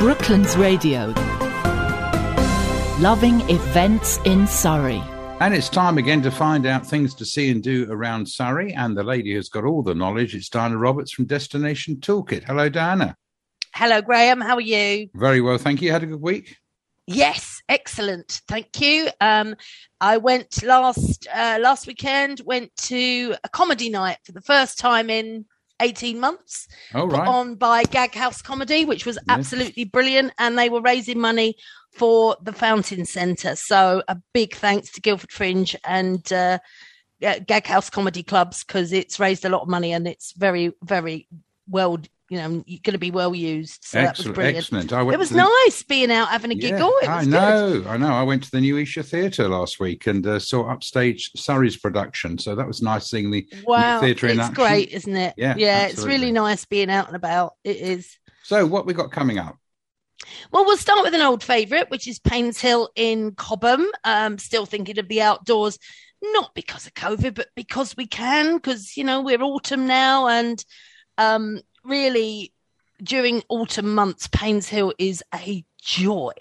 Brooklands Radio. Loving events in Surrey. And it's time again to find out things to see and do around Surrey. And the lady who's got all the knowledge, it's Diana Roberts from Destination Toolkit. Hello, Diana. Hello, Graham. How are you? Very well, thank you. Had a good week? Yes, excellent. Thank you. Um, I went last uh, last weekend. Went to a comedy night for the first time in 18 months Oh, put right. on by Gag House Comedy, which was absolutely brilliant. And they were raising money for the Fountain Centre. So a big thanks to Guildford Fringe and uh, Gag House Comedy Clubs because it's raised a lot of money and it's very, very well, you know, going to be well used. So that was excellent, brilliant. excellent. I went It was the- nice being out having a Yeah, giggle. Was I good. know, I know. I went to the New Isha Theatre last week and uh, saw Upstage Surrey's production. So that was nice seeing the Wow, theatre in it's action. great, isn't it? Yeah, yeah, it's really nice being out and about. It is. So, what we got coming up? Well, we'll start with an old favourite, which is Painshill in Cobham. Um, still thinking of the outdoors, not because of COVID, but because we can, because you know we're autumn now, and um, really during autumn months, Painshill is a joy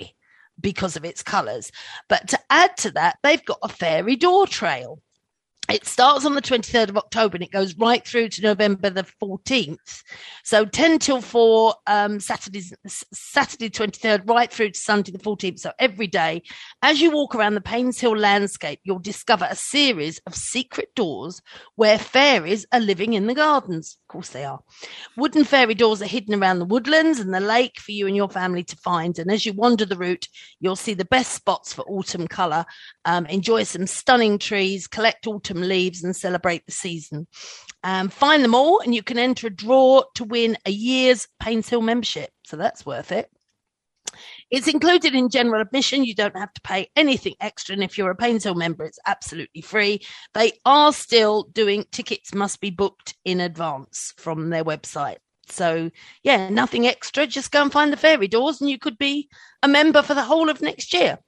because of its colours. But to add to that, they've got a fairy door trail. It starts on the 23rd of October and it goes right through to November the 14th. So 10 till 4, um, Saturday 23rd, right through to Sunday the 14th. So every day, as you walk around the Painshill landscape, you'll discover a series of secret doors where fairies are living in the gardens. Course they are. Wooden fairy doors are hidden around the woodlands and the lake for you and your family to find. And as you wander the route, you'll see the best spots for autumn colour. Um, enjoy some stunning trees, collect autumn leaves, and celebrate the season. Um, find them all, and you can enter a draw to win a year's Painshill membership. So that's worth it. It's included in general admission. You don't have to pay anything extra. And if you're a Painshill member, it's absolutely free. They are still doing tickets, must be booked in advance from their website. So, yeah, nothing extra. Just go and find the fairy doors, and you could be a member for the whole of next year.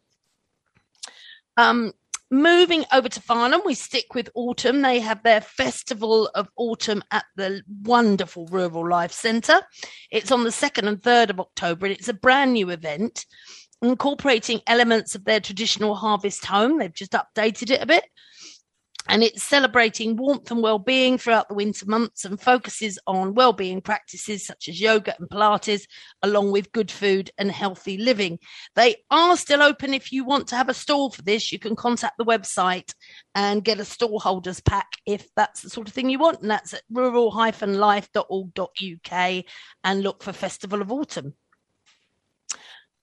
Um, moving over to Farnham, we stick with autumn. They have their Festival of Autumn at the wonderful Rural Life Centre. It's on the 2nd and 3rd of October, and it's a brand new event incorporating elements of their traditional harvest home. They've just updated it a bit. And it's celebrating warmth and well-being throughout the winter months and focuses on well-being practices such as yoga and Pilates, along with good food and healthy living. They are still open if you want to have a stall for this. You can contact the website and get a stall holders pack if that's the sort of thing you want. And that's at rural-life.org.uk and look for Festival of Autumn.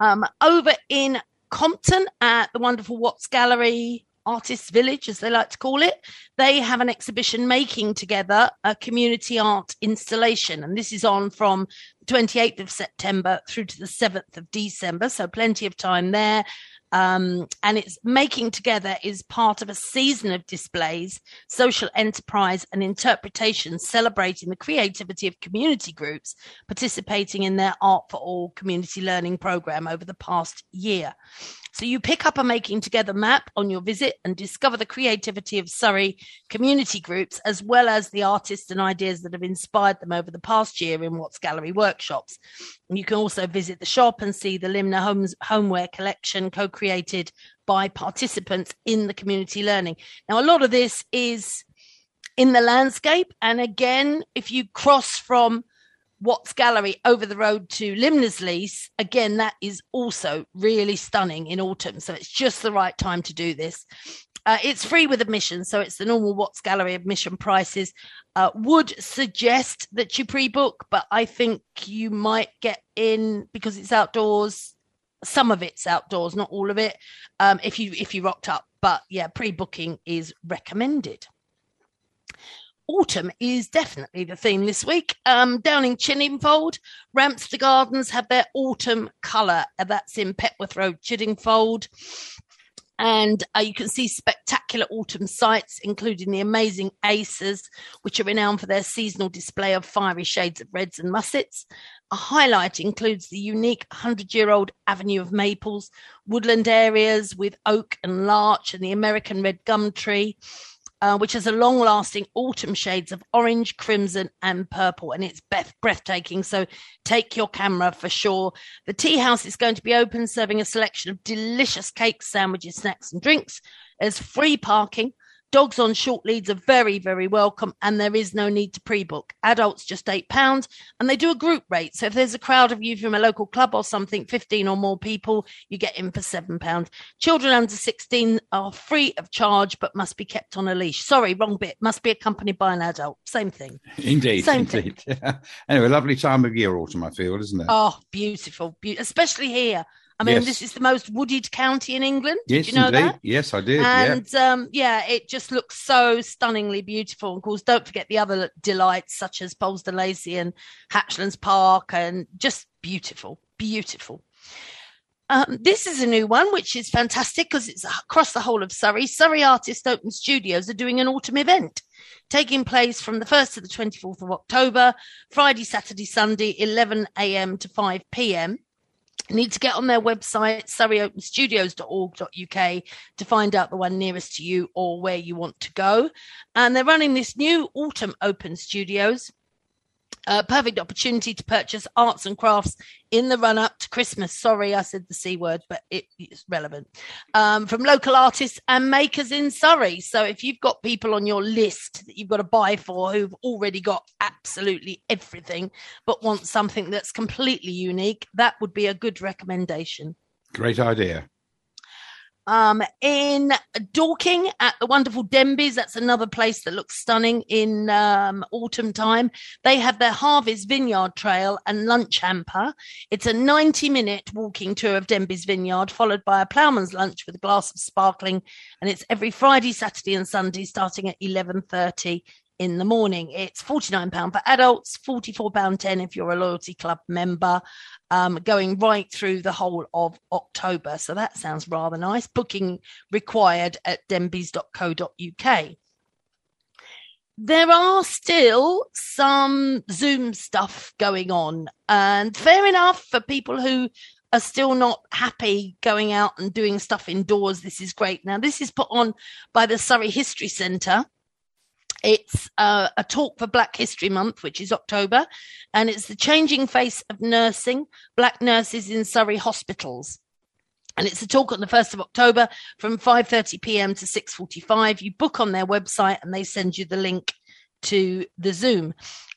Um, over in Compton at the wonderful Watts Gallery Artists Village, as they like to call it, they have an exhibition making together a community art installation. And this is on from 28th of September through to the 7th of December. So plenty of time there. Um, and it's making together is part of a season of displays, social enterprise, and interpretation celebrating the creativity of community groups participating in their Art for All community learning program over the past year. So you pick up a making together map on your visit and discover the creativity of Surrey community groups, as well as the artists and ideas that have inspired them over the past year in Watts Gallery workshops. And you can also visit the shop and see the Limner Homes homeware collection co-created by participants in the community learning. Now, a lot of this is in the landscape. And again, if you cross from Watts Gallery over the road to Limnerslease, again, that is also really stunning in autumn. So it's just the right time to do this. Uh, it's free with admission, so it's the normal Watts Gallery admission prices. Uh, would suggest that you pre-book, but I think you might get in because it's outdoors. Some of it's outdoors, not all of it. Um, if you if you rocked up, but yeah, pre-booking is recommended autumn is definitely the theme this week. Um, down in Chiddingfold, Ramster Gardens have their autumn colour. That's in Petworth Road, Chiddingfold. And uh, you can see spectacular autumn sights, including the amazing Acers, which are renowned for their seasonal display of fiery shades of reds and mussets. A highlight includes the unique 100 year old avenue of maples, woodland areas with oak and larch, and the American red gum tree uh, which has a long lasting autumn shades of orange, crimson, and purple. And it's breath- breathtaking. So take your camera for sure. The tea house is going to be open, serving a selection of delicious cakes, sandwiches, snacks, and drinks. There's free parking. Dogs on short leads are very, very welcome, and there is no need to pre book. Adults just £8, and they do a group rate. So if there's a crowd of you from a local club or something, 15 or more people, you get in for £7. Children under 16 are free of charge, but must be kept on a leash. Sorry, wrong bit. Must be accompanied by an adult. Same thing. Indeed. Same indeed. anyway, lovely time of year, autumn, I feel, isn't it? Oh, beautiful. Be- especially here. I mean, Yes. this is the most wooded county in England. yes, Did you know indeed. that? Yes, I did. yeah. and um, yeah, it just looks so stunningly beautiful. Of course, don't forget the other delights such as Polesden Lacey and Hatchlands Park, and just beautiful, beautiful. Um, this is a new one, which is fantastic because it's across the whole of Surrey. Surrey Artist Open Studios are doing an autumn event taking place from the 1st to the 24th of October, Friday, Saturday, Sunday, 11 a.m. to 5 p.m. Need to get on their website, surreyopenstudios.org.uk, to find out the one nearest to you or where you want to go. And they're running this new autumn open studios. A perfect opportunity to purchase arts and crafts in the run up to Christmas. Sorry, I said the C word, but it is relevant. Um, from local artists and makers in Surrey. So if you've got people on your list that you've got to buy for who've already got absolutely everything, but want something that's completely unique, that would be a good recommendation. Great idea. Um, in Dorking at the wonderful Denbies, that's another place that looks stunning in um, autumn time. They have their Harvey's Vineyard Trail and lunch hamper. It's a 90 minute walking tour of Denbies Vineyard, followed by a ploughman's lunch with a glass of sparkling. And it's every Friday, Saturday, and Sunday, starting at 11.30 in the morning. It's £49 for adults, £44.10 if you're a loyalty club member, um, going right through the whole of October. So that sounds rather nice. Booking required at denbies.co.uk. There are still some Zoom stuff going on, and fair enough for people who are still not happy going out and doing stuff indoors. This is great. Now, this is put on by the Surrey History Centre. It's uh, a talk for Black History Month, which is October, and it's the changing face of nursing, Black nurses in Surrey hospitals. And it's a talk on the 1st of October from 5:30 p.m. to 6:45. You book on their website and they send you the link to the Zoom.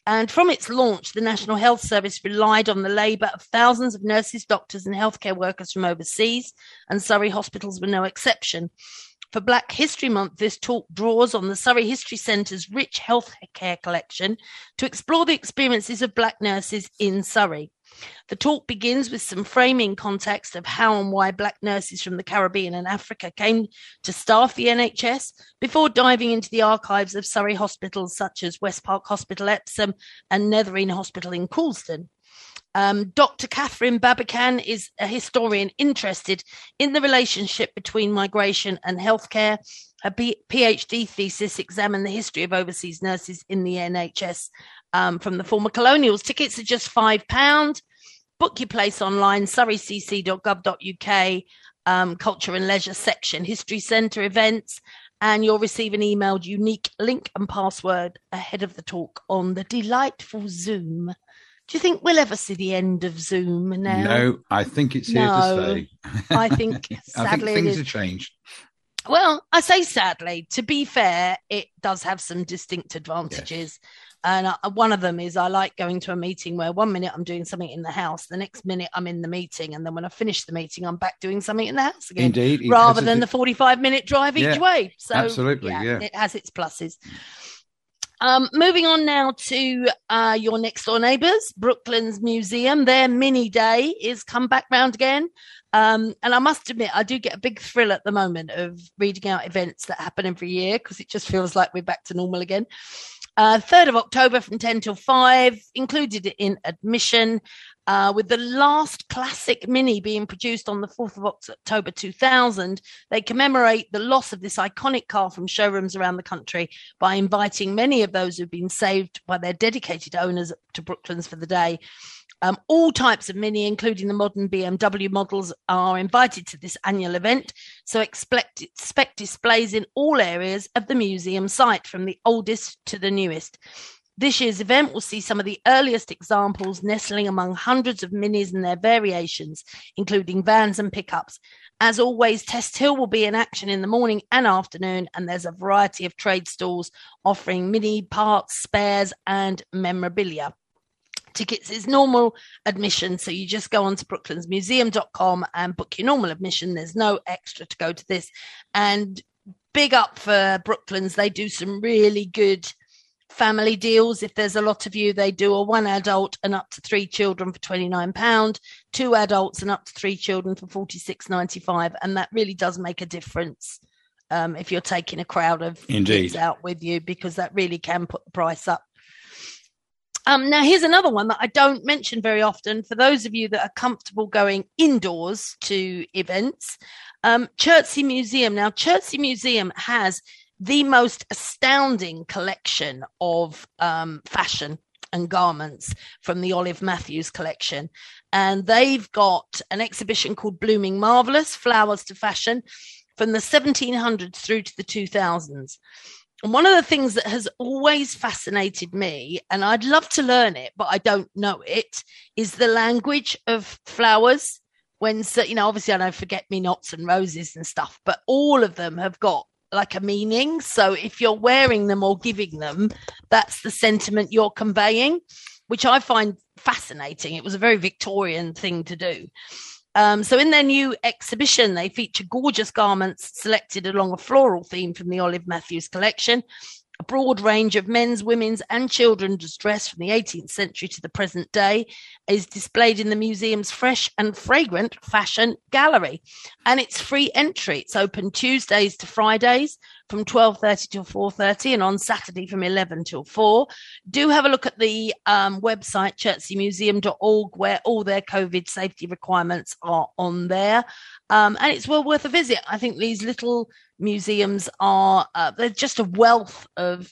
And from its launch, the National Health Service relied on the labour of thousands of nurses, doctors, and healthcare workers from overseas, and Surrey hospitals were no exception. For Black History Month, this talk draws on the Surrey History Centre's rich healthcare collection to explore the experiences of Black nurses in Surrey. The talk begins with some framing context of how and why Black nurses from the Caribbean and Africa came to staff the NHS before diving into the archives of Surrey hospitals such as West Park Hospital, Epsom, and Netherne Hospital in Coulsdon. Um, Dr. Catherine Babacan is a historian interested in the relationship between migration and healthcare. Her PhD thesis examined the history of overseas nurses in the NHS um, from the former colonials. Tickets are just £5. Book your place online, surreycc.gov.uk, um, culture and leisure section, history centre events, and you'll receive an emailed unique link and password ahead of the talk on the delightful Zoom. Do you think we'll ever see the end of Zoom now? No, I think it's here No. to stay. I think I think sadly things is. have changed. Well, I say sadly. To be fair, it does have some distinct advantages. And uh, one of them is I like going to a meeting where one minute I'm doing something in the house, the next minute I'm in the meeting, and then when I finish the meeting, I'm back doing something in the house again, Indeed. rather has a than the 45 minute drive each way. So, absolutely, yeah. it has its pluses. Um, moving on now to uh, your next door neighbours, Brooklands Museum. Their mini day is come back round again. Um, and I must admit, I do get a big thrill at the moment of reading out events that happen every year because it just feels like we're back to normal again. Uh, 3rd of October from 10 till 5, included in admission, uh, with the last classic mini being produced on the 4th of October 2000. They commemorate the loss of this iconic car from showrooms around the country by inviting many of those who've been saved by their dedicated owners to Brooklands for the day. Um, all types of Mini, including the modern BMW models, are invited to this annual event. So expect, expect displays in all areas of the museum site, from the oldest to the newest. This year's event will see some of the earliest examples nestling among hundreds of minis and their variations, including vans and pickups. As always, Test Hill will be in action in the morning and afternoon, and there's a variety of trade stalls offering mini parts, spares, and memorabilia tickets is normal admission. So you just go on to brooklandsmuseum.com and book your normal admission. There's no extra to go to this. And big up for Brooklands. They do some really good family deals. If there's a lot of you, they do a one adult and up to three children for £29, two adults and up to three children for $46.95. And that really does make a difference. Um, if you're taking a crowd of Indeed. kids out with you, because that really can put the price up. Um, now, here's another one that I don't mention very often. For those of you that are comfortable going indoors to events, um, Chertsey Museum. Now, Chertsey Museum has the most astounding collection of um, fashion and garments from the Olive Matthews collection. And they've got an exhibition called Blooming Marvelous Flowers to Fashion from the 1700s through to the 2000s. And one of the things that has always fascinated me, and I'd love to learn it, but I don't know it, is the language of flowers. When, you know, obviously I know forget me nots and roses and stuff, but all of them have got like a meaning. So if you're wearing them or giving them, that's the sentiment you're conveying, which I find fascinating. It was a very Victorian thing to do. Um, so in their new exhibition, they feature gorgeous garments selected along a floral theme from the Olive Matthews collection. A broad range of men's, women's, and children's dress from the 18th century to the present day is displayed in the museum's fresh and fragrant fashion gallery. And it's free entry. It's open Tuesdays to Fridays from 12.30 till 4.30 and on Saturday from 11 till 4. Do have a look at the um, website, chertseymuseum.org, where all their COVID safety requirements are on there. Um, and it's well worth a visit. I think these little museums are, uh, they're just a wealth of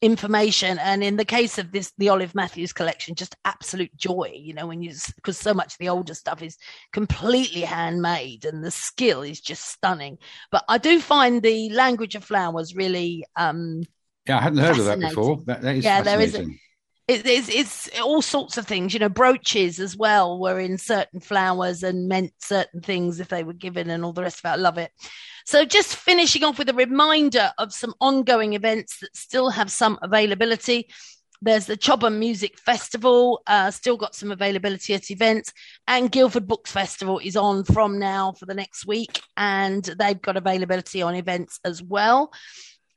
information and in the case of this the olive matthews collection just absolute joy you know when you because so much of the older stuff is completely handmade and the skill is just stunning but i do find the language of flowers really um yeah i hadn't heard of that before that, that is yeah there is a. it, it's, it's all sorts of things you know brooches as well were in certain flowers and meant certain things if they were given and all the rest of it i love it so, just finishing off with a reminder of some ongoing events that still have some availability. There's the Chobham Music Festival, uh, still got some availability at events, and Guildford Books Festival is on from now for the next week, and they've got availability on events as well.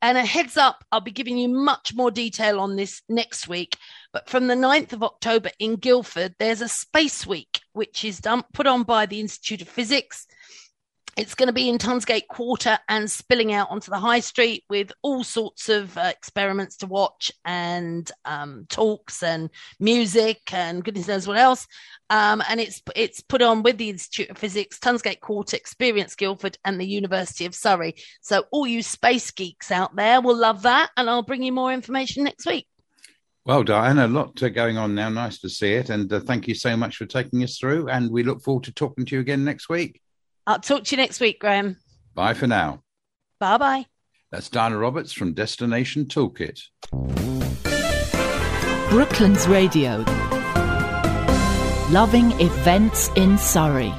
And a heads up, I'll be giving you much more detail on this next week. But from the 9th of October in Guildford, there's a Space Week, which is done, put on by the Institute of Physics it's going to be in Tunsgate Quarter and spilling out onto the high street with all sorts of uh, experiments to watch and um, talks and music and goodness knows what else. Um, and it's it's put on with the Institute of Physics, Tunsgate Quarter, Experience Guildford, and the University of Surrey. So all you space geeks out there will love that, and I'll bring you more information next week. Well, Diana, a lot uh, going on now. Nice to see it, and uh, thank you so much for taking us through. And we look forward to talking to you again next week. I'll talk to you next week, Graham. Bye for now. Bye bye. That's Diana Roberts from Destination Toolkit. Brooklands Radio. Loving events in Surrey.